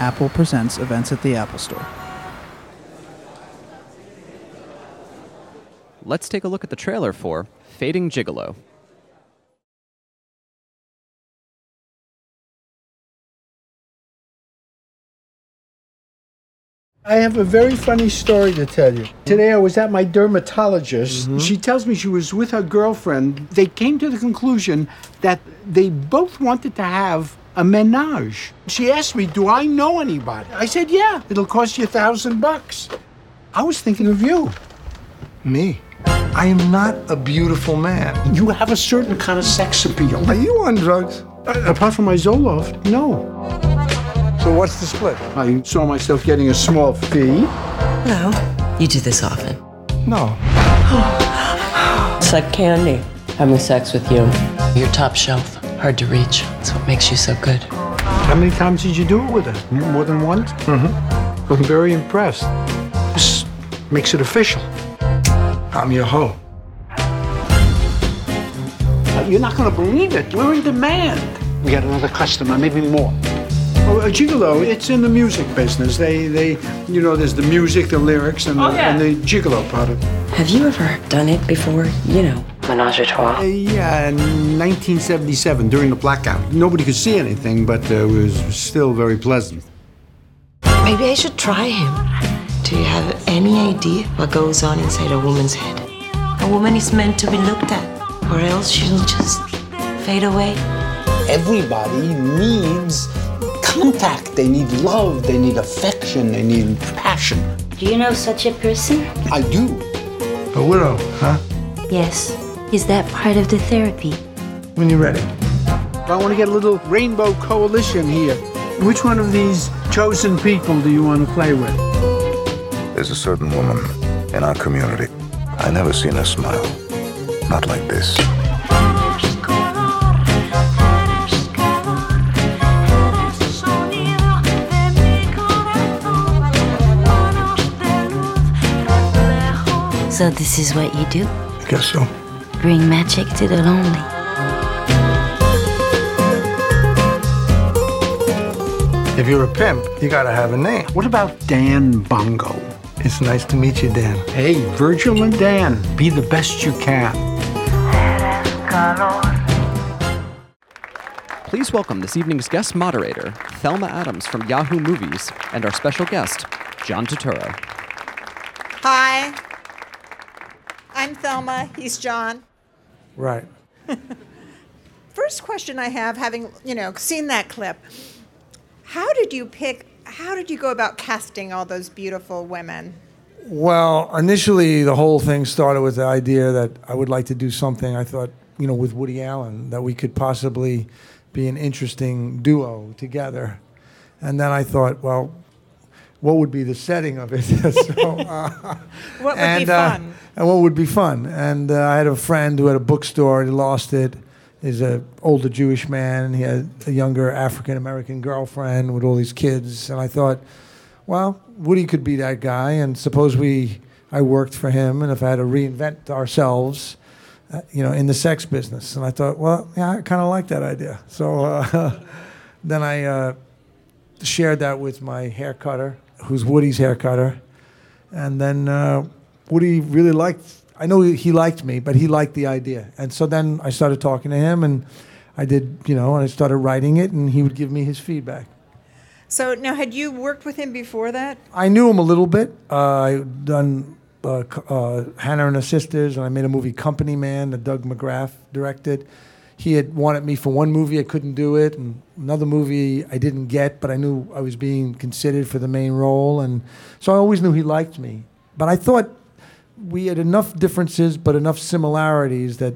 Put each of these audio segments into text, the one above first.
Apple Presents events at the Apple Store. Let's take a look at the trailer for Fading Gigolo. I have a very funny story to tell you. Today I was at my dermatologist. Mm-hmm. She tells me she was with her girlfriend. They came to the conclusion that they both wanted to have a menage. She asked me, Do I know anybody? I said, Yeah, it'll cost you a thousand bucks. I was thinking of you. Me? I am not a beautiful man. You have a certain kind of sex appeal. Are you on drugs? Uh, apart from my Zoloft, no. So what's the split? I saw myself getting a small fee. No. You do this often. No. It's like candy. Having sex with you. You're top shelf. Hard to reach. That's what makes you so good. How many times did you do it with her? More than once? Mm-hmm. I'm very impressed. This makes it official. I'm your hoe. Uh, You're not going to believe it. We're in demand. We got another customer, maybe more. Oh, a gigolo, it's in the music business. They, they, you know, there's the music, the lyrics, and the, and the gigolo part of it. Have you ever done it before? You know, menage a trois. Uh, yeah, in 1977, during the blackout. Nobody could see anything, but uh, it was still very pleasant. Maybe I should try him. Do you have any idea what goes on inside a woman's head? A woman is meant to be looked at, or else she'll just fade away. Everybody needs contact. They need love. They need affection. They need passion. Do you know such a person? I do. A widow, huh? Yes. Is that part of the therapy? When you're ready. I want to get a little rainbow coalition here. Which one of these chosen people do you want to play with? There's a certain woman in our community. I never seen her smile. Not like this. So this is what you do? I guess so. Bring magic to the lonely. If you're a pimp, you gotta have a name. What about Dan Bongo? It's nice to meet you, Dan. Hey, Virgil and Dan, be the best you can. Please welcome this evening's guest moderator, Thelma Adams from Yahoo Movies, and our special guest, John Turturro. Hi. I'm Thelma. He's John. Right. First question I have, having you know seen that clip, how did you pick? How did you go about casting all those beautiful women? Well, initially, the whole thing started with the idea that I would like to do something. I thought, you know, with Woody Allen, that we could possibly be an interesting duo together. And then I thought, well, what would be the setting of it? so, uh, What would and, be uh, fun? and what would be fun? And uh, I had a friend who had a bookstore. He lost it. He's an older Jewish man. He had a younger African American girlfriend with all these kids. And I thought, well, Woody could be that guy. And suppose we, I worked for him, and if I had to reinvent ourselves, uh, you know, in the sex business. And I thought, well, yeah, I kind of like that idea. So uh, then I uh, shared that with my hair cutter, who's Woody's hair cutter. And then uh, Woody really liked, I know he liked me, but he liked the idea. And so then I started talking to him, and I did, you know, and I started writing it, and he would give me his feedback. So now, had you worked with him before that? I knew him a little bit. Uh, I done uh, uh, Hannah and her sisters, and I made a movie Company Man that Doug McGrath directed. He had wanted me for one movie, I couldn't do it, and another movie I didn't get, but I knew I was being considered for the main role, and so I always knew he liked me. But I thought we had enough differences, but enough similarities that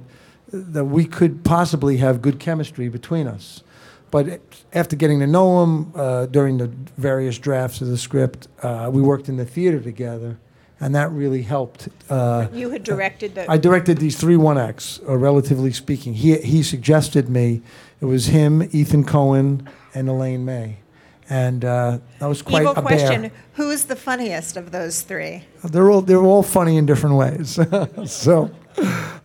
that we could possibly have good chemistry between us. But after getting to know him uh, during the various drafts of the script, uh, we worked in the theater together, and that really helped. Uh, You had directed the. I directed these three one acts, uh, relatively speaking. He he suggested me. It was him, Ethan Coen, and Elaine May, and uh, that was quite Evil a question: bear. Who is the funniest of those three? They're all they're all funny in different ways. so,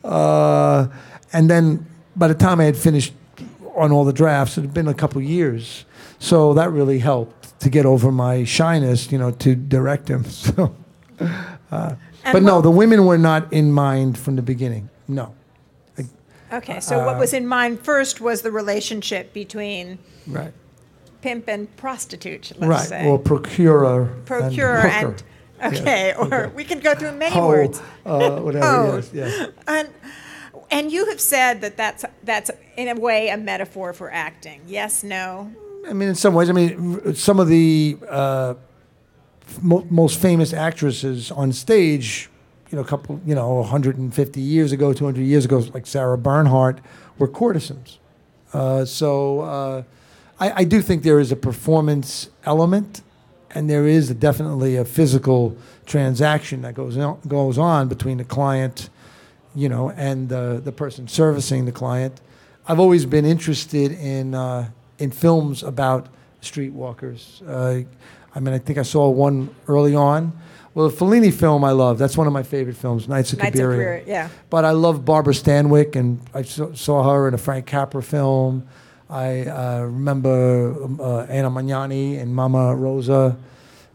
uh, and then by the time I had finished on all the drafts, it had been a couple years, so that really helped to get over my shyness, you know, to direct him. So, uh, but no, the women were not in mind from the beginning. No, Okay, so what was in mind first was the relationship between right, pimp and prostitute, let's right, say. or procurer, Procurer and, hooker. okay, or we can go through many Hoe, words. uh, whatever. Oh. Yes, yes. And, and you have said that that's, that's in a way a metaphor for acting. Yes, no? I mean, in some ways, I mean, r- some of the uh, mo- most famous actresses on stage, you know, a couple, you know, 150 years ago, 200 years ago, like Sarah Bernhardt, were courtesans. Uh, so uh, I, I do think there is a performance element, and there is definitely a physical transaction that goes on, goes on between the client, you know, and uh, the person servicing the client. I've always been interested in uh, in films about streetwalkers. I mean, I think I saw one early on. Well, the Fellini film I love. That's one of my favorite films, Nights of Nights Cabiria. Yeah. But I love Barbara Stanwyck, and I saw, her in a Frank Capra film. I uh, remember um, uh, Anna Magnani and Mamma Roma.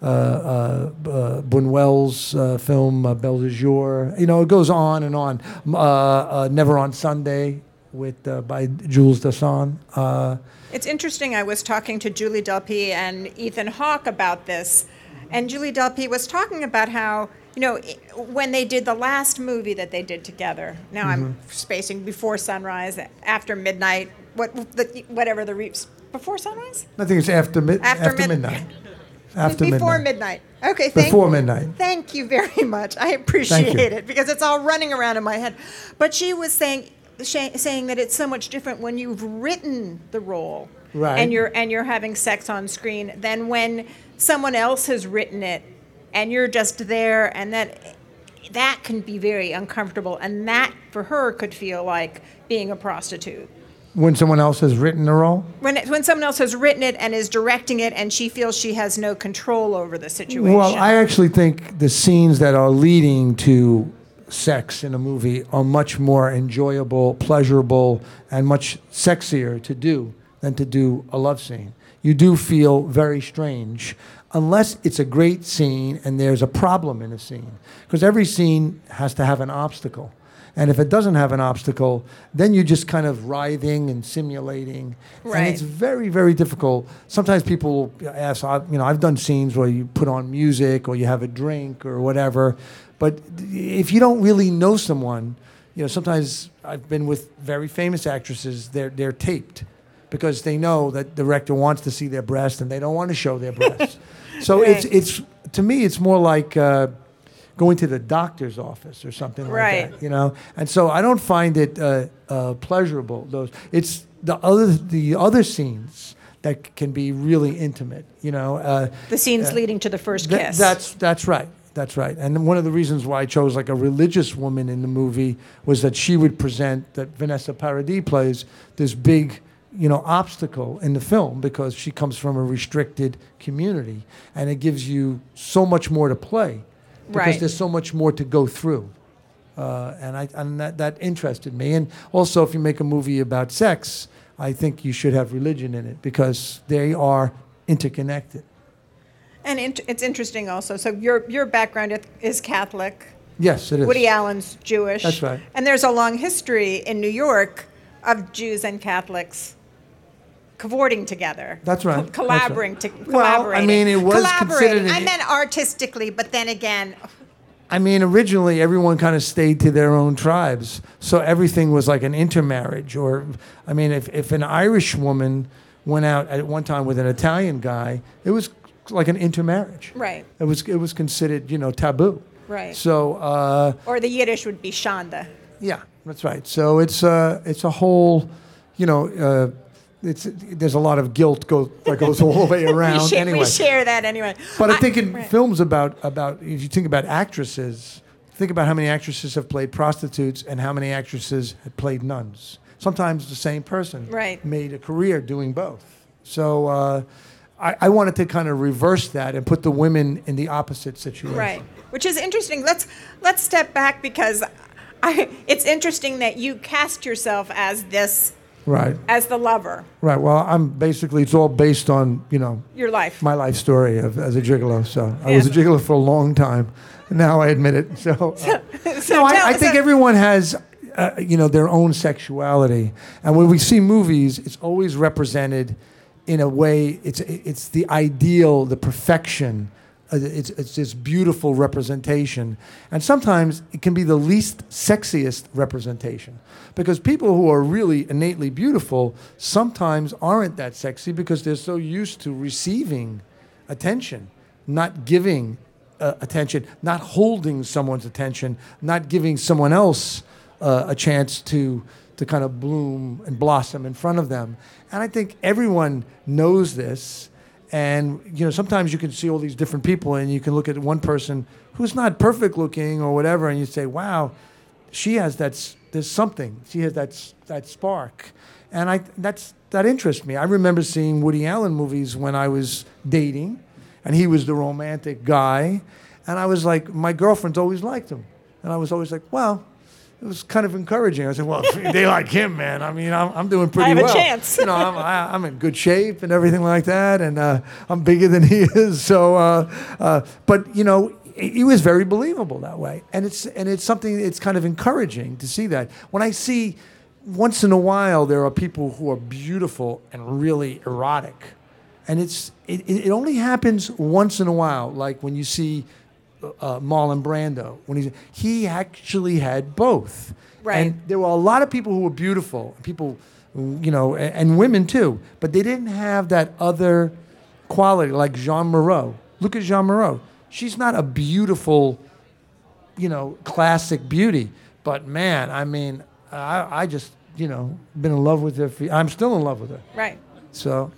Uh, uh, uh, Buñuel's uh, film uh, Belle de Jour. You know, it goes on and on. Uh, uh, Never on Sunday with uh, by Jules Dassin. Uh, It's interesting. I was talking to Julie Delpy and Ethan Hawke about this, and Julie Delpy was talking about how you know when they did the last movie that they did together. Now I'm Mm-hmm. spacing before sunrise, after midnight, what the, whatever the re- before sunrise, I think it's after mid- After after, mid- midnight. After before midnight. midnight. Okay, thank Before midnight. Thank you very much. I appreciate it because it's all running around in my head. But she was saying sha- saying that it's so much different when you've written the role Right. and you're and you're having sex on screen than when someone else has written it and you're just there and that that can be very uncomfortable and that for her could feel like being a prostitute. When someone else has written the role. When, it, when someone else has written it and is directing it and she feels she has no control over the situation. Well, I actually think the scenes that are leading to sex in a movie are much more enjoyable, pleasurable, and much sexier to do than to do a love scene. You do feel very strange unless it's a great scene and there's a problem in a scene. Because every scene has to have an obstacle. And if it doesn't have an obstacle, then you're just kind of writhing and simulating. And it's very, very difficult. Sometimes people ask, you know, I've done scenes where you put on music or you have a drink or whatever. But if you don't really know someone, you know, sometimes I've been with very famous actresses, they're, they're taped because they know that the director wants to see their breast and they don't want to show their breasts. so it's, Right. it's, to me, it's more like, uh, going to the doctor's office or something like Right. that, you know. And so I don't find it uh, uh, pleasurable. Those it's the other the other scenes that can be really intimate, you know. Uh, the scenes leading to the first Th- kiss. That's that's right. That's right. And one of the reasons why I chose like a religious woman in the movie was that she would present that Vanessa Paradis plays this big, you know, obstacle in the film because she comes from a restricted community, and it gives you so much more to play because Right. there's so much more to go through. Uh, and I and that, that interested me. And also, if you make a movie about sex, I think you should have religion in it because they are interconnected. And int- it's interesting also. So your your background is Catholic. Yes, it is. Woody Allen's Jewish. That's right. And there's a long history in New York of Jews and Catholics cavorting together. That's right. Co- That's collaborating. right. To, Well, I mean, it was considered I an- meant artistically, but then again, I mean, originally everyone kind of stayed to their own tribes, so everything was like an intermarriage. Or, I mean, if, if an Irish woman went out at one time with an Italian guy, it was like an intermarriage. right, It was it was considered you know taboo. right. So uh, or the Yiddish would be shanda. yeah, that's right. So it's uh, it's a whole, you know, uh, it's there's a lot of guilt go, that goes all the way around. we, share, anyway, we share that anyway. But I think in right. films about about if you think about actresses, think about how many actresses have played prostitutes and how many actresses have played nuns. Sometimes the same person Right. made a career doing both. So uh, I, I wanted to kind of reverse that and put the women in the opposite situation. Right, which is interesting. Let's let's step back because I, it's interesting that you cast yourself as this Right. as the lover. Right. Well, I'm basically it's all based on you know Your life. my life story of, as a gigolo. So I was a Yeah. gigolo for a long time. Now I admit it. So, uh, So no, I, I think so- everyone has uh, you know their own sexuality, and when we see movies, it's always represented in a way. It's it's the ideal, the perfection. Uh, It's, it's this beautiful representation. And sometimes it can be the least sexiest representation. Because people who are really innately beautiful sometimes aren't that sexy because they're so used to receiving attention, not giving uh, attention, not holding someone's attention, not giving someone else uh, a chance to to kind of bloom and blossom in front of them. And I think everyone knows this. And you know, sometimes you can see all these different people, and you can look at one person who's not perfect looking or whatever, and you say, "Wow, she has that. There's something. She has that that spark." And I that's that interests me. I remember seeing Woody Allen movies when I was dating, and he was the romantic guy, and I was like, my girlfriends always liked him, and I was always like, well. It was kind of encouraging. I said, "Well, they like him, man. I mean, I'm, I'm doing pretty I have a well. chance. You know, I'm, I, I'm in good shape and everything like that, and uh, I'm bigger than he is. So, uh, uh, but you know, he was very believable that way, and it's and it's something. It's kind of encouraging to see that. When I see, once in a while, there are people who are beautiful and really erotic, and it's it, it it only happens once in a while. Like when you see uh, Marlon Brando when he he actually had both. Right. And there were a lot of people who were beautiful, people, you know, and, and women too, but they didn't have that other quality like Jeanne Moreau. Look at Jeanne Moreau. She's not a beautiful, you know, classic beauty, but man, I mean, I, I just, you know, been in love with her. For, I'm still in love with her. Right. So,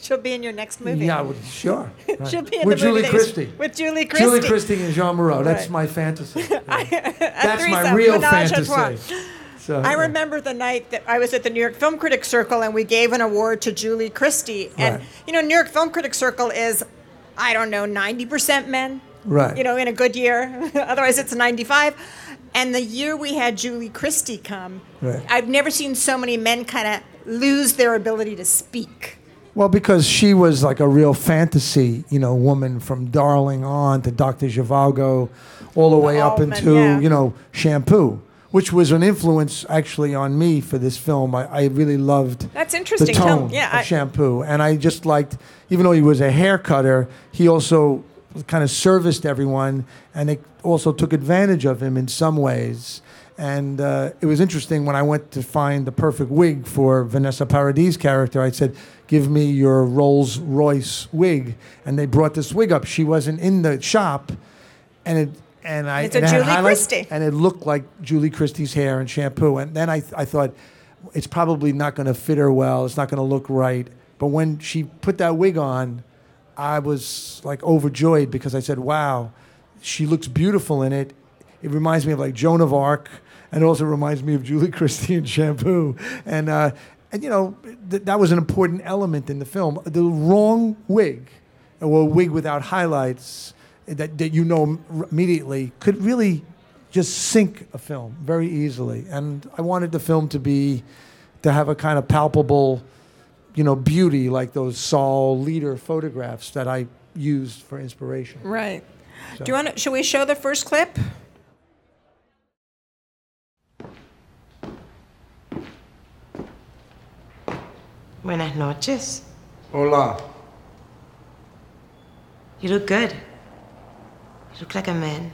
She'll be in your next movie. yeah, well, sure. right. She'll be in with the movie Julie Christie. With Julie Christie. Julie Christie and Jeanne Moreau. That's Right. my fantasy. A That's my real fantasy. So, I remember the night that I was at the New York Film Critics Circle and we gave an award to Julie Christie. And, Right. you know, New York Film Critics Circle is, I don't know, 90% men. Right. You know, in a good year. Otherwise, it's 95. And the year we had Julie Christie come, Right. I've never seen so many men kind of lose their ability to speak. Well, because she was like a real fantasy, you know, woman from Darling on to Dr. Zhivago, all the way up Altman, into, yeah. you know, Shampoo, which was an influence actually on me for this film. I, I really loved That's the interesting. Tell- tone yeah, of I- Shampoo. And I just liked, even though he was a hair cutter, he also kind of serviced everyone and they also took advantage of him in some ways. And uh, it was interesting when I went to find the perfect wig for Vanessa Paradis' character. I said, "Give me your Rolls Royce wig," and they brought this wig up. She wasn't in the shop, and it and I It's a and had Julie Christie. and it looked like Julie Christie's hair and shampoo. And then I I thought, it's probably not going to fit her well. It's not going to look right. But when she put that wig on, I was like overjoyed because I said, "Wow, she looks beautiful in it." It reminds me of like Joan of Arc, and it also reminds me of Julie Christie and Shampoo. And uh, and you know th- that was an important element in the film. The wrong wig, or a wig without highlights eh, that that you know immediately could really just sink a film very easily. And I wanted the film to be to have a kind of palpable you know, beauty like those Saul Leiter photographs that I used for inspiration. Right. Do you want to, should we show the first clip? Buenas noches. Hola. You look good. You look like a man.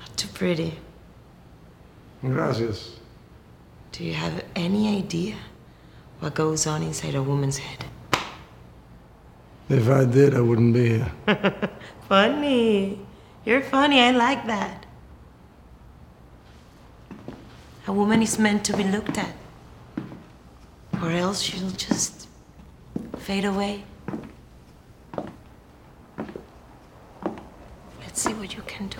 Not too pretty. Gracias. Do you have any idea what goes on inside a woman's head? If I did, I wouldn't be here. Funny. You're funny. I like that. A woman is meant to be looked at, or else she'll just fade away. Let's see what you can do.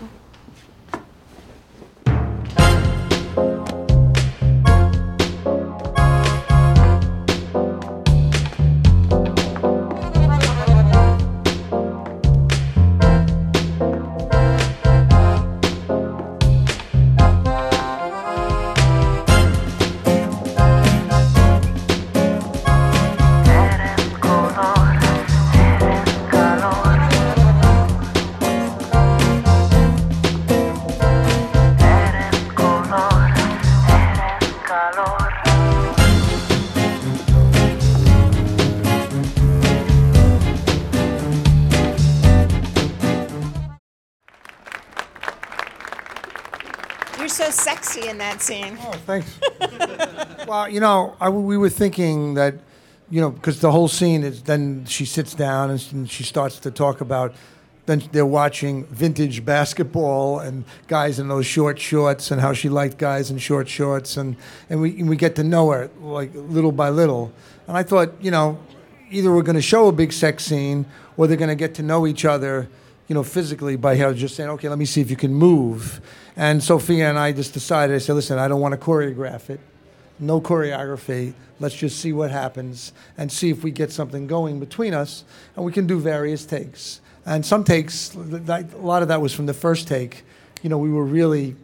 So sexy in that scene. Oh, thanks. well, you know, I, we were thinking that, you know, because the whole scene is then she sits down and, and she starts to talk about. Then they're watching vintage basketball and guys in those short shorts and how she liked guys in short shorts and, and we and we get to know her like little by little. And I thought, you know, either we're going to show a big sex scene or they're going to get to know each other, you know, physically by just saying, okay, let me see if you can move. And Sophia and I just decided, I said, listen, I don't want to choreograph it. No choreography. Let's just see what happens and see if we get something going between us. And we can do various takes. And some takes, a lot of that was from the first take. You know, we were really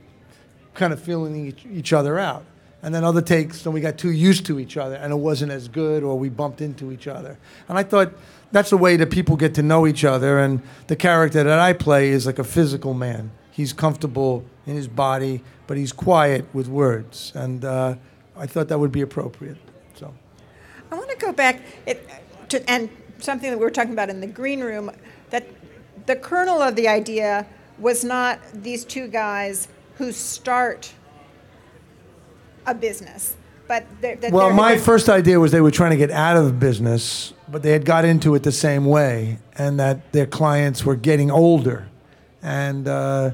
kind of feeling each other out. And then other takes, then we got too used to each other and it wasn't as good or we bumped into each other. And I thought that's the way that people get to know each other. And the character that I play is like a physical man. He's comfortable in his body, but he's quiet with words. And uh, I thought that would be appropriate. So I want to go back it, to, and something that we were talking about in the green room that the kernel of the idea was not these two guys who start a business. But they're, well, they're- my they're- first idea was they were trying to get out of business, but they had got into it the same way, and that their clients were getting older. And uh,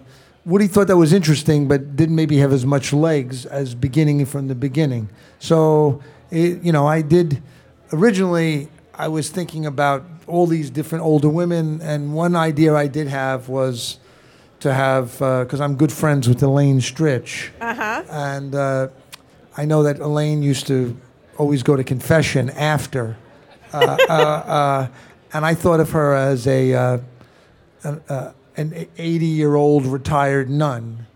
Woody thought that was interesting, but didn't maybe have as much legs as beginning from the beginning. So, it, you know, I did originally. I was thinking about all these different older women, and one idea I did have was to have because I'm good friends with Elaine Stritch, Uh-huh. and uh, I know that Elaine used to always go to confession after, uh, uh, uh, and I thought of her as a uh, an, uh, 80 year old retired nun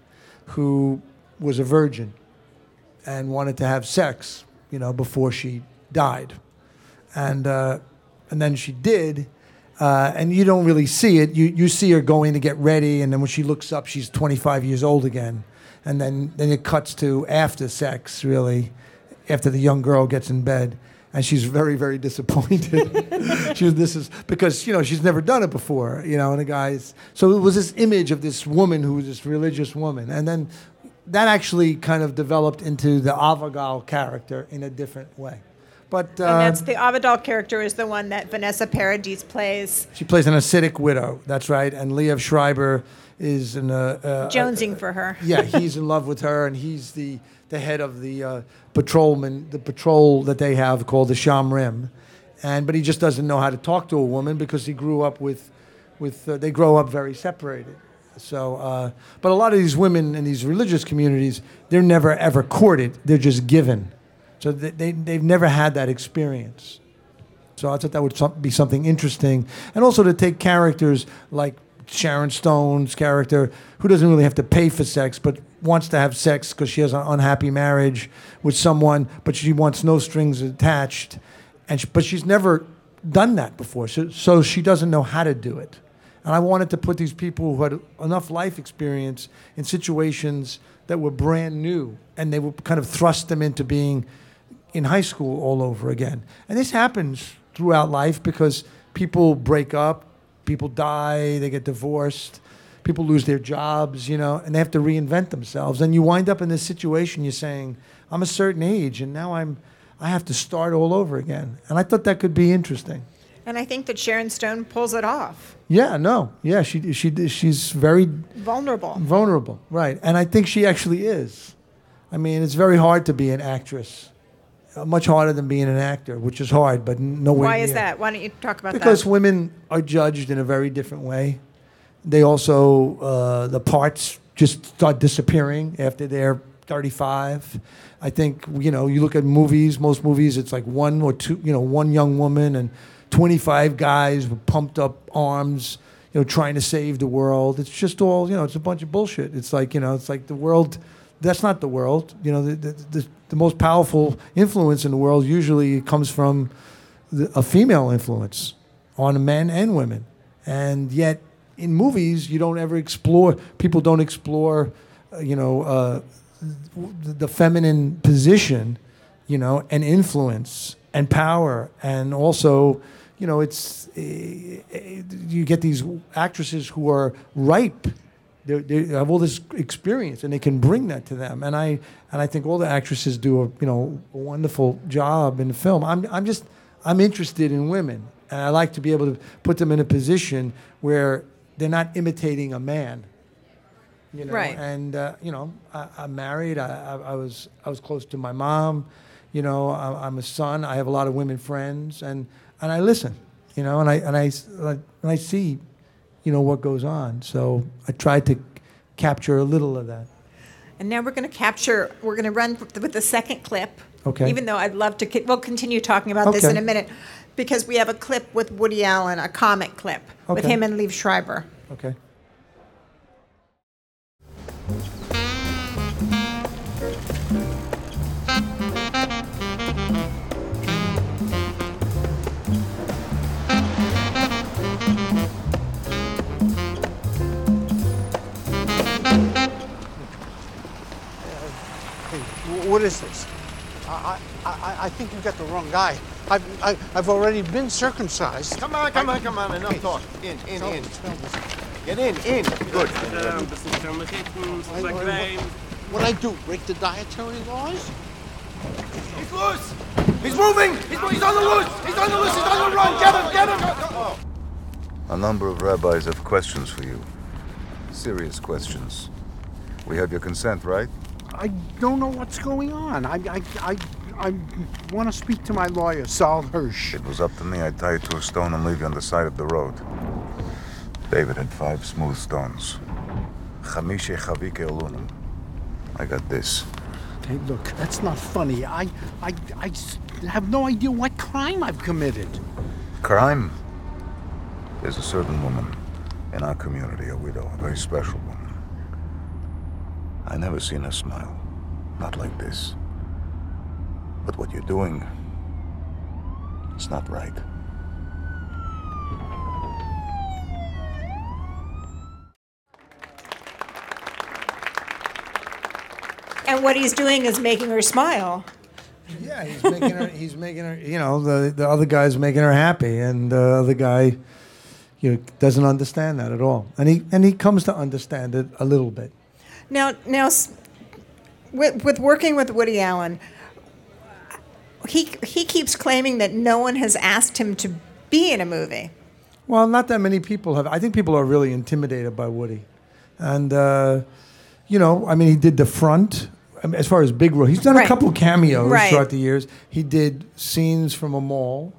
who was a virgin and wanted to have sex, you know, before she died, and uh, and then she did. And you don't really see it. You, you see her going to get ready, and then when she looks up, she's 25 years old again. And then, then it cuts to after sex, really, after the young girl gets in bed. And she's very, very disappointed. she was, this is because, you know, she's never done it before, you know, and the guys. So it was this image of this woman who was this religious woman. And then that actually kind of developed into the Avigal character in a different way. But uh, and that's the Avigal character is the one that Vanessa Paradis plays, she plays an Hasidic widow. That's right. And Liev Schreiber is in Uh, uh, jonesing for her. yeah, he's in love with her, and he's the the head of the uh, patrolman, the patrol that they have called the Shomrim, and but he just doesn't know how to talk to a woman because he grew up with, with uh, they grow up very separated. So, uh, but a lot of these women in these religious communities, they're never ever courted; they're just given. So they, they they've never had that experience. So I thought that would be something interesting, and also to take characters like Sharon Stone's character, who doesn't really have to pay for sex, but wants to have sex because she has an unhappy marriage with someone, but she wants no strings attached, and she, but she's never done that before, so, so she doesn't know how to do it. And I wanted to put these people who had enough life experience in situations that were brand new, and they would kind of thrust them into being in high school all over again. And this happens throughout life because people break up, people die, they get divorced, people lose their jobs, you know, and they have to reinvent themselves. And you wind up in this situation you're saying, I'm a certain age and now I'm I have to start all over again. And I thought that could be interesting. And I think that Sharon Stone pulls it off. Yeah, no. Yeah, she she she's very Vulnerable. vulnerable, right? And I think she actually is. I mean, it's very hard to be an actress. Uh, much harder than being an actor, which is hard, but nowhere Why is that? Why don't you talk about Because that? Because women are judged in a very different way. They also uh, the parts just start disappearing after they're 35. I think you know you look at movies. Most movies, it's like one or two. You know, one young woman and 25 guys with pumped up arms. You know, trying to save the world. It's just all you know. It's a bunch of bullshit. It's like you know. It's like the world. That's not the world. You know, the the, the, the most powerful influence in the world usually comes from the, a female influence on men and women. And yet, in movies, you don't ever explore. People don't explore, uh, you know, uh, the feminine position, you know, and influence and power, and also, you know, it's eh, you get these actresses who are ripe They, they have all this experience, and they can bring that to them. And I and I think all the actresses do a you know a wonderful job in the film. I'm I'm just I'm interested in women, and I like to be able to put them in a position where they're not imitating a man. You know, Right. and uh, you know, I, I'm married. I, I, I was I was close to my mom. You know, I, I'm a son. I have a lot of women friends, and and I listen. You know, and I and I and I see, you know, what goes on. So I tried to capture a little of that. And now we're going to capture, we're going to run with the second clip. Okay. Even though I'd love to, we'll continue talking about this in a minute, because we have a clip with Woody Allen, a comic clip with him and Liev Schreiber. Okay. What is this? I, I, I, I think you got the wrong guy. I've, I, I've already been circumcised. Come on, come on, come on. Enough talk. In, in, in. Get in, in. Good. What I do? Break the dietary laws? He's loose. He's moving. He's, he's on the loose. He's on the loose. He's on the run. Get him, get him. A number of rabbis have questions for you. Serious questions. We have your consent, right? I don't know what's going on. I, I, I, I want to speak to my lawyer, Saul Hirsch. It was up to me. I'd tie you to a stone and leave you on the side of the road. David had five smooth stones. Chamishe chavike elunum. I got this. Hey, look, that's not funny. I, I, I have no idea what crime I've committed. Crime? There's a certain woman in our community, a widow, a very special woman. I never seen her smile. Not like this. But what you're doing, it's not right. And what he's doing is making her smile. Yeah, he's making her. He's making her. You know, the the other guy's making her happy, and the other guy, you know, doesn't understand that at all. And he and he comes to understand it a little bit. Now, now, with, with working with Woody Allen, he he keeps claiming that no one has asked him to be in a movie. Well, not that many people have. I think people are really intimidated by Woody, and uh, you know, I mean, he did the front. I mean, as far as big role, he's done Right. a couple cameos Right. throughout the years. He did scenes from a mall,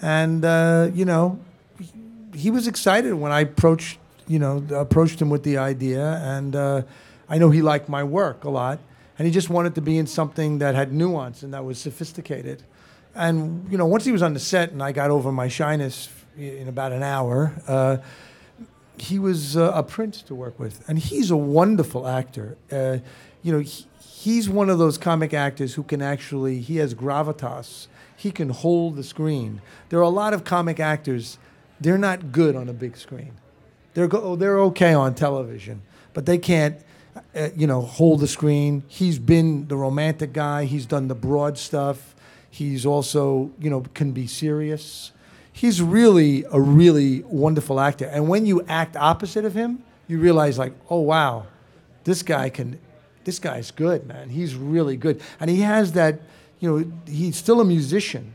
and uh, you know, he, he was excited when I approached, you know, approached him with the idea, and uh, I know he liked my work a lot, and he just wanted to be in something that had nuance and that was sophisticated. And you know, once he was on the set, and I got over my shyness in about an hour. Uh, he was uh, a prince to work with, and he's a wonderful actor. Uh, you know, he, he's one of those comic actors who can actually he has gravitas. He can hold the screen. There are a lot of comic actors; they're not good on a big screen. They're go- oh, they're okay on television, but they can't. Uh, you know, hold the screen. He's been the romantic guy. He's done the broad stuff. He's also, you know, can be serious he's really a really wonderful actor. And when you act opposite of him, you realize like, oh wow, this guy can, this guy's good, man. He's really good, and he has that, you know, he's still a musician,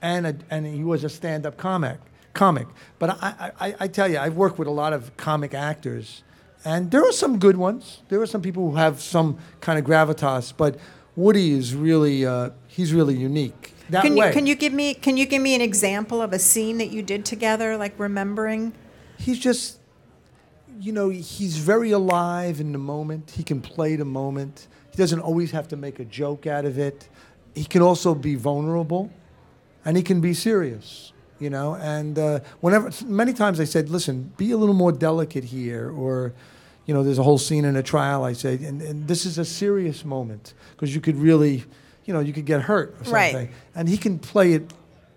and a, and he was a stand-up comic. Comic, but I, I, I tell you, I've worked with a lot of comic actors, and there are some good ones. There are some people who have some kind of gravitas, but Woody is really, uh, he's really unique. That can way. can you give me can you give me an example of a scene that you did together, like remembering? he's just you know he's very alive in the moment he can play the moment he doesn't always have to make a joke out of it he can also be vulnerable and he can be serious you know and uh, whenever many times i said listen be a little more delicate here or you know there's a whole scene in a trial i say and, and this is a serious moment because you could really you know you could get hurt or Right. something and he can play it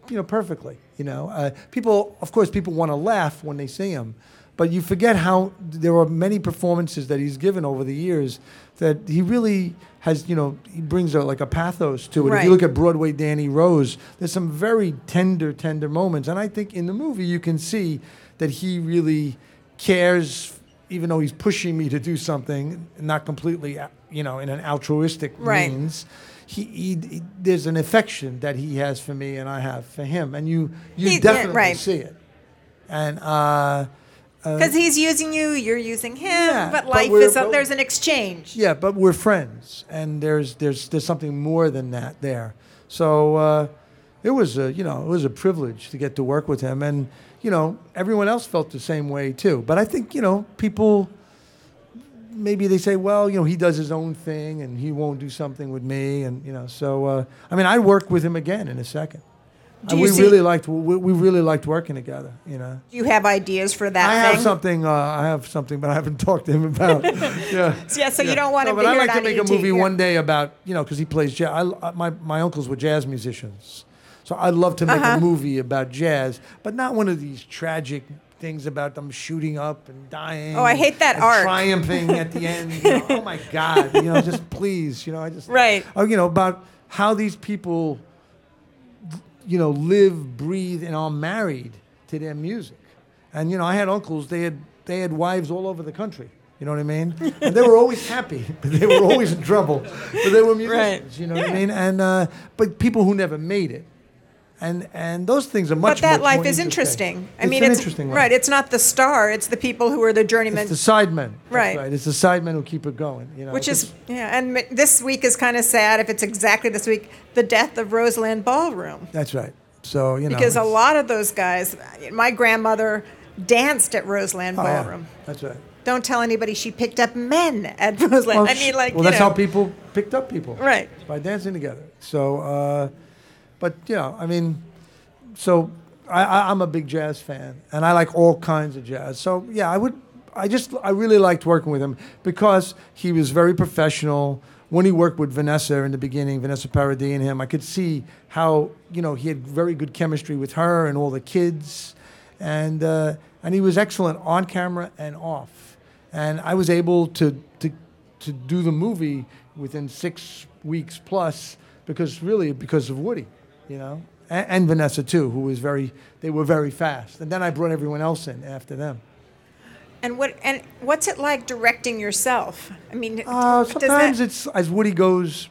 you know perfectly you know uh, people of course people want to laugh when they see him but you forget how there are many performances that he's given over the years that he really has you know he brings a, like a pathos to it if you look at broadway danny rose there's some very tender tender moments and i think in the movie you can see that he really cares even though he's pushing me to do something, not completely, uh, you know, in an altruistic Right. means, he, he, he- there's an affection that he has for me and I have for him, and you you He- yeah, definitely right. see it. And uh, Because he's using you, you're using him, Yeah, but but life we're- is a, but- there's an exchange. yeah, but we're friends, and there's there's there's something more than that there. So uh, it was a you know it was a privilege to get to work with him, and you know everyone else felt the same way too. But I think you know people maybe they say, well, you know he does his own thing, and he won't do something with me, and you know so uh, I mean I work with him again in a second. Do And we see- really liked we, we really liked working together. You know. Do you have ideas for that I thing? have something. Uh, I have something, but I haven't talked to him about. yeah. Yeah, so you don't want No, to but I'd like to make a movie yeah. one day about you know because he plays jazz. I, I- my my uncles were jazz musicians, so I'd love to make Uh-huh. a movie about jazz, but not one of these tragic things about them shooting up and dying. Oh, I hate that arc. Triumphing at the end. you know, oh my God! You know, just please. You know, I just Right. Oh, you know about how these people, you know, live, breathe, and are married to their music. And you know, I had uncles. They had they had wives all over the country. You know what I mean? And they were always happy, but they were always in trouble. But they were musicians. Right. You know what I mean? And uh, but people who never made it, and and those things are much. But that much life is interesting. I It's mean, an it's interesting life. right. It's not the star; it's the people who are the journeymen. It's the sidemen. Right. right. It's the sidemen who keep it going. You know, which is yeah. And this week is kind of sad if it's exactly this week, the death of Roseland Ballroom, that's right. So you know, because a lot of those guys. My grandmother danced at Roseland oh, yeah, Ballroom. That's right. Don't tell anybody she picked up men at Roseland. I mean, like well, that's know. how people picked up people, Right. By dancing together. So, uh, but you know, I mean, so I, I'm a big jazz fan, and I like all kinds of jazz. So yeah, I would. I just I really liked working with him because he was very professional. When he worked with Vanessa in the beginning, Vanessa Paradis and him, I could see how you know he had very good chemistry with her and all the kids, and uh, and he was excellent on camera and off. And I was able to to to do the movie within six weeks plus because really because of Woody, you know, and, and Vanessa too, who was very they were very fast. And then I brought everyone else in after them. And what and what's it like directing yourself? I mean, Uh, sometimes that- it's as Woody goes.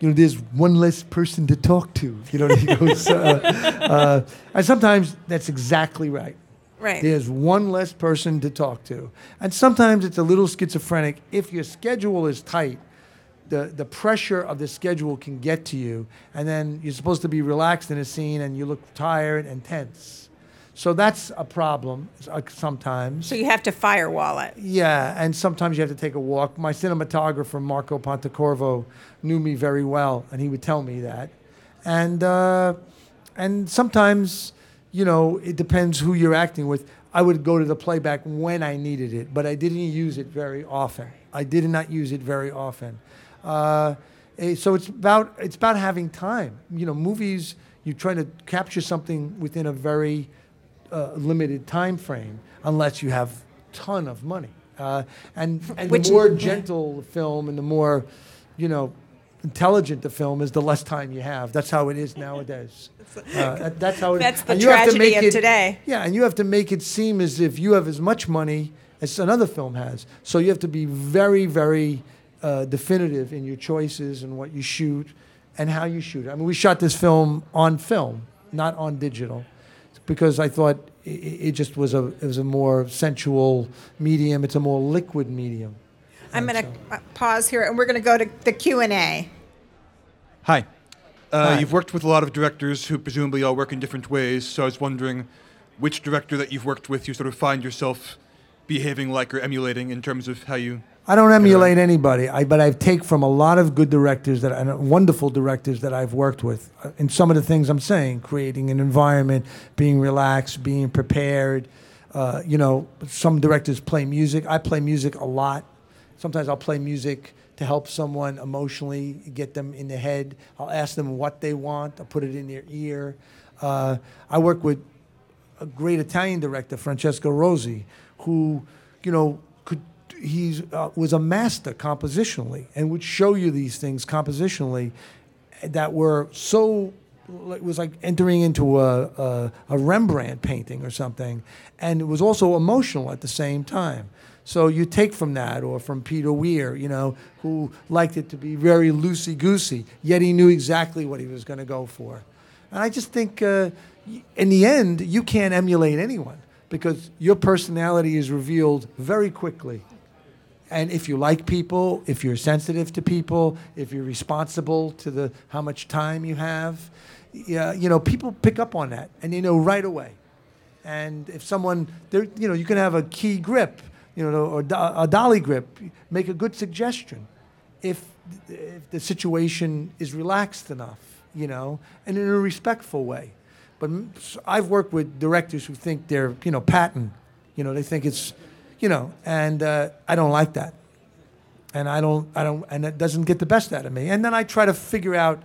You know, there's one less person to talk to. You know, he goes, uh, uh, and sometimes that's exactly right. right. There's one less person to talk to. And sometimes it's a little schizophrenic. If your schedule is tight, the, the pressure of the schedule can get to you. And then you're supposed to be relaxed in a scene and you look tired and tense. So that's a problem uh, sometimes. So you have to firewall it. Yeah, and sometimes you have to take a walk. My cinematographer, Marco Pontecorvo, knew me very well, and he would tell me that. And, uh, and sometimes, you know, it depends who you're acting with. I would go to the playback when I needed it, but I didn't use it very often. I did not use it very often. Uh, eh, so it's about, it's about having time. You know, movies, you're trying to capture something within a very uh, limited time frame unless you have ton of money. Uh, and and Which- the more gentle the film and the more, you know, intelligent the film is, the less time you have. That's how it is nowadays. Uh, that's how it That's the and you have to tragedy make of it- today. Yeah, and you have to make it seem as if you have as much money as another film has. So you have to be very, very uh, definitive in your choices and what you shoot and how you shoot. I mean, we shot this film on film, not on digital, because I thought i- i- it just was a it was a more sensual medium. It's a more liquid medium. I'm going to pause here, and we're going to go to the Q and A. Hi. Uh, Hi. You've worked with a lot of directors who presumably all work in different ways, so I was wondering which director that you've worked with you sort of find yourself behaving like or emulating in terms of how you. I don't emulate anybody, I, but I take from a lot of good directors that and wonderful directors that I've worked with. Uh, In some of the things I'm saying, creating an environment, being relaxed, being prepared. Uh, you know, some directors play music. I play music a lot. Sometimes I'll play music to help someone emotionally, get them in the head. I'll ask them what they want. I'll put it in their ear. Uh, I work with a great Italian director, Francesco Rosi, who, you know, could he uh, was a master compositionally and would show you these things compositionally that were so it was like entering into a, a, a Rembrandt painting or something, and it was also emotional at the same time. So you take from that, or from Peter Weir, you know, who liked it to be very loosey goosey, yet he knew exactly what he was going to go for. And I just think, uh, in the end, you can't emulate anyone because your personality is revealed very quickly. And if you like people, if you're sensitive to people, if you're responsible to the how much time you have, yeah, you know, people pick up on that and they know right away. And if someone, there, you know, you can have a key grip, you know, or a dolly grip, make a good suggestion. If, if the situation is relaxed enough, you know, and in a respectful way. But I've worked with directors who think they're, you know, Patton. You know, they think it's, you know, and uh, I don't like that. And I don't, I don't, and it doesn't get the best out of me. And then I try to figure out.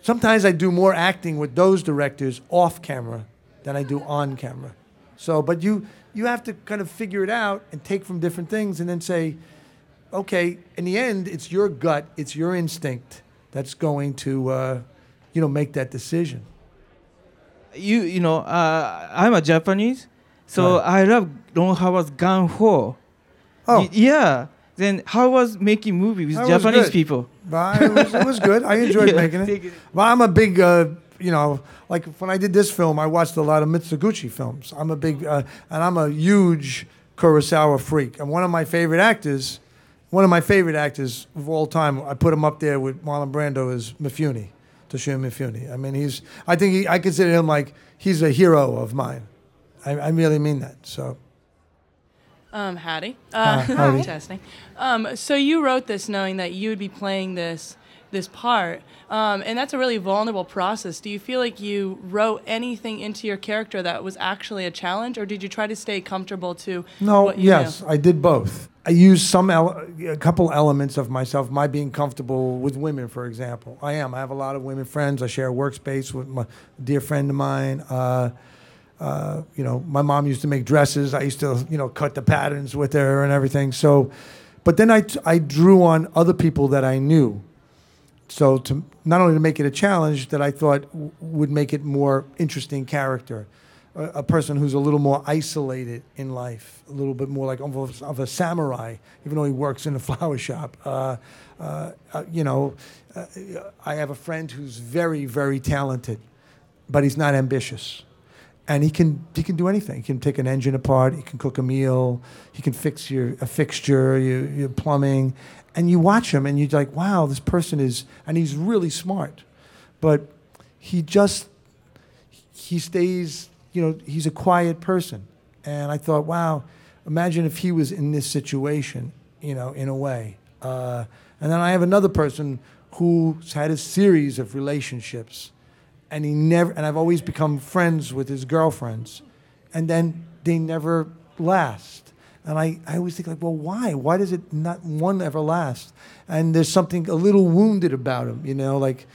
Sometimes I do more acting with those directors off camera than I do on camera. So, but you, you have to kind of figure it out and take from different things, and then say, okay, in the end, it's your gut, it's your instinct that's going to, uh, you know, make that decision. You you know, uh, I'm a Japanese, so I love Ron Howard's Gung Ho. Oh. Y- yeah. Then how was making movie with That Japanese people? But it was, it was good. I enjoyed Yeah, making it. Well, I'm a big, uh, you know, like when I did this film, I watched a lot of Mizoguchi films. I'm a big, uh, and I'm a huge Kurosawa freak. And one of my favorite actors, one of my favorite actors of all time, I put him up there with Marlon Brando, is Mifune, Toshiro Mifune. I mean, he's, I think he, I consider him like, he's a hero of mine. I, I really mean that. So. Um, howdy. Hi, Uh, howdy. testing. Um, so you wrote this knowing that you would be playing this this part, um, and that's a really vulnerable process. Do you feel like you wrote anything into your character that was actually a challenge, or did you try to stay comfortable to No, yes, I did both. I used some ele- a couple elements of myself, my being comfortable with women, for example. I am. I have a lot of women friends. I share a workspace with my dear friend of mine. Uh, uh, you know, my mom used to make dresses. I used to, you know, cut the patterns with her and everything. So, but then I, t- I drew on other people that I knew. So to not only to make it a challenge that I thought w- would make it more interesting character, a, a person who's a little more isolated in life, a little bit more like of a samurai, even though he works in a flower shop. Uh, uh, uh, you know, uh, I have a friend who's very, very talented, but he's not ambitious. And he can he can do anything. He can take an engine apart. He can cook a meal. He can fix your a fixture, your, your plumbing, and you watch him and you're like, wow, this person is, and he's really smart, but he just he stays. You know, he's a quiet person. And I thought, wow, imagine if he was in this situation. You know, in a way. Uh, and then I have another person who's had a series of relationships and he never and I've always become friends with his girlfriends, and then they never last. And I, I always think like, well, why? Why does it not one ever last? And there's something a little wounded about him, you know. Like,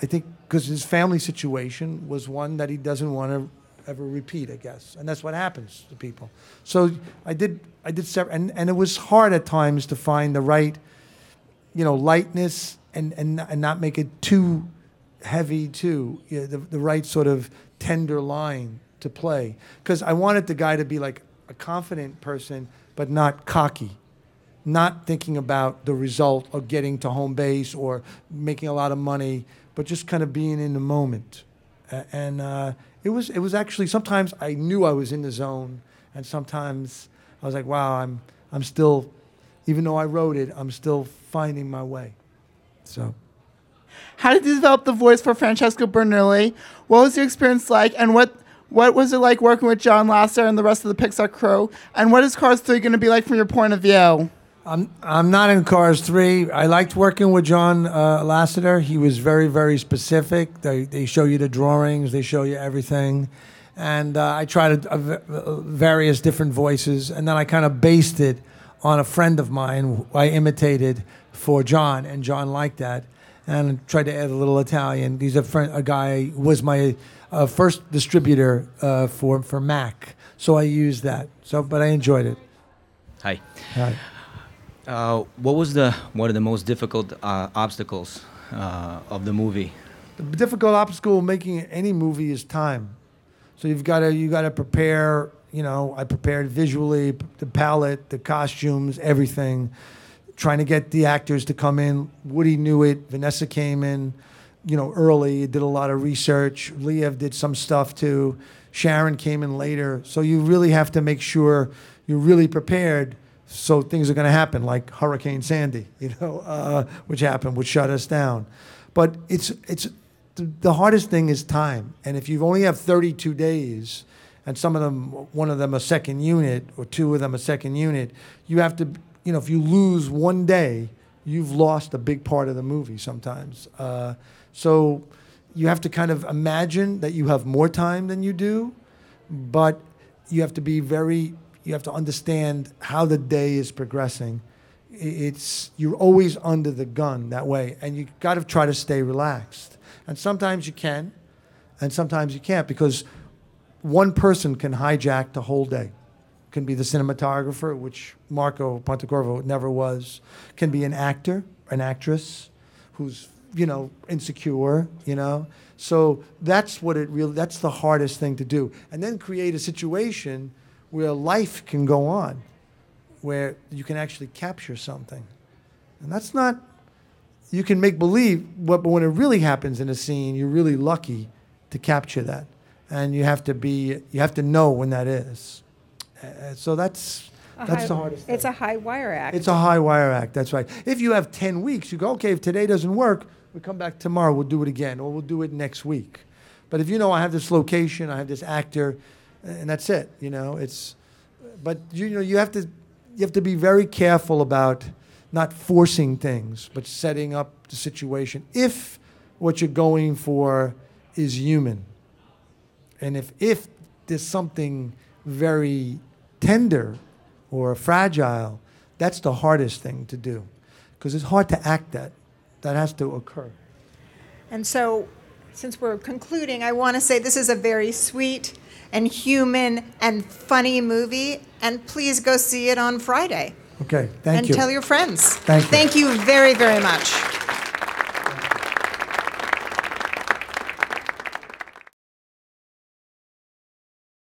I think because his family situation was one that he doesn't want to ever repeat, I guess, and that's what happens to people. So I did, I did several, and and it was hard at times to find the right, you know, lightness and and and not make it too heavy too, you know, the, the right sort of tender line to play. Because I wanted the guy to be like a confident person, but not cocky, not thinking about the result of getting to home base or making a lot of money, but just kind of being in the moment. And uh, it was it was actually sometimes I knew I was in the zone, and sometimes I was like, wow, I'm I'm still, even though I wrote it, I'm still finding my way. So. How did you develop the voice for Francesco Bernoulli? What was your experience like, and what what was it like working with John Lasseter and the rest of the Pixar crew? And what is Cars 3 going to be like from your point of view? I'm I'm not in Cars three. I liked working with John uh, Lasseter. He was very very specific. They they show you the drawings. They show you everything, and uh, I tried uh, v- uh, various different voices, and then I kind of based it on a friend of mine I imitated for John, and John liked that, and tried to add a little Italian. He's a friend, a guy was my uh, first distributor uh, for for Mac, so I used that. So, but I enjoyed it. Hi. Hi. Uh, what was the one of the most difficult uh, obstacles uh, of the movie? the difficult obstacle of making any movie is time. So you've got to you got to prepare. You know, I prepared visually, the palette, the costumes, everything. Trying to get the actors to come in. Woody knew it. Vanessa came in, you know, early. Did a lot of research. Liev did some stuff too. Sharon came in later. So you really have to make sure you're really prepared. So things are going to happen, like Hurricane Sandy, you know, uh, which happened, which shut us down. But it's it's the hardest thing is time. And if you only have 32 days, and some of them, one of them a second unit, or two of them a second unit, you have to, you know, if you lose one day, you've lost a big part of the movie sometimes. Uh, so you have to kind of imagine that you have more time than you do, but you have to be very, you have to understand how the day is progressing. It's you're always under the gun that way, and you got to try to stay relaxed. And sometimes you can, and sometimes you can't because one person can hijack the whole day. Can be the cinematographer, which Marco Pontecorvo never was. Can be an actor, an actress, who's you know insecure. You know, so that's what it really. That's the hardest thing to do, and then create a situation where life can go on, where you can actually capture something, and that's not. You can make believe, but but when it really happens in a scene, you're really lucky to capture that, and you have to be. You have to know when that is. Uh, so that's A that's high- the hardest. It's a high wire act. It's a high wire act. That's right. If you have 10 weeks, you go, okay, if today doesn't work, we come back tomorrow, we'll do it again, or we'll do it next week. But if you know I have this location, I have this actor, and that's it, you know, it's, but you know, you have to, you have to be very careful about not forcing things, but setting up the situation. If what you're going for is human, and if, if there's something very tender or fragile, that's the hardest thing to do. Because it's hard to act that. That has to occur. And so, since we're concluding, I want to say this is a very sweet and human and funny movie, and please go see it on Friday. Okay, thank and you. And tell your friends. Thank you. Thank you very, very much.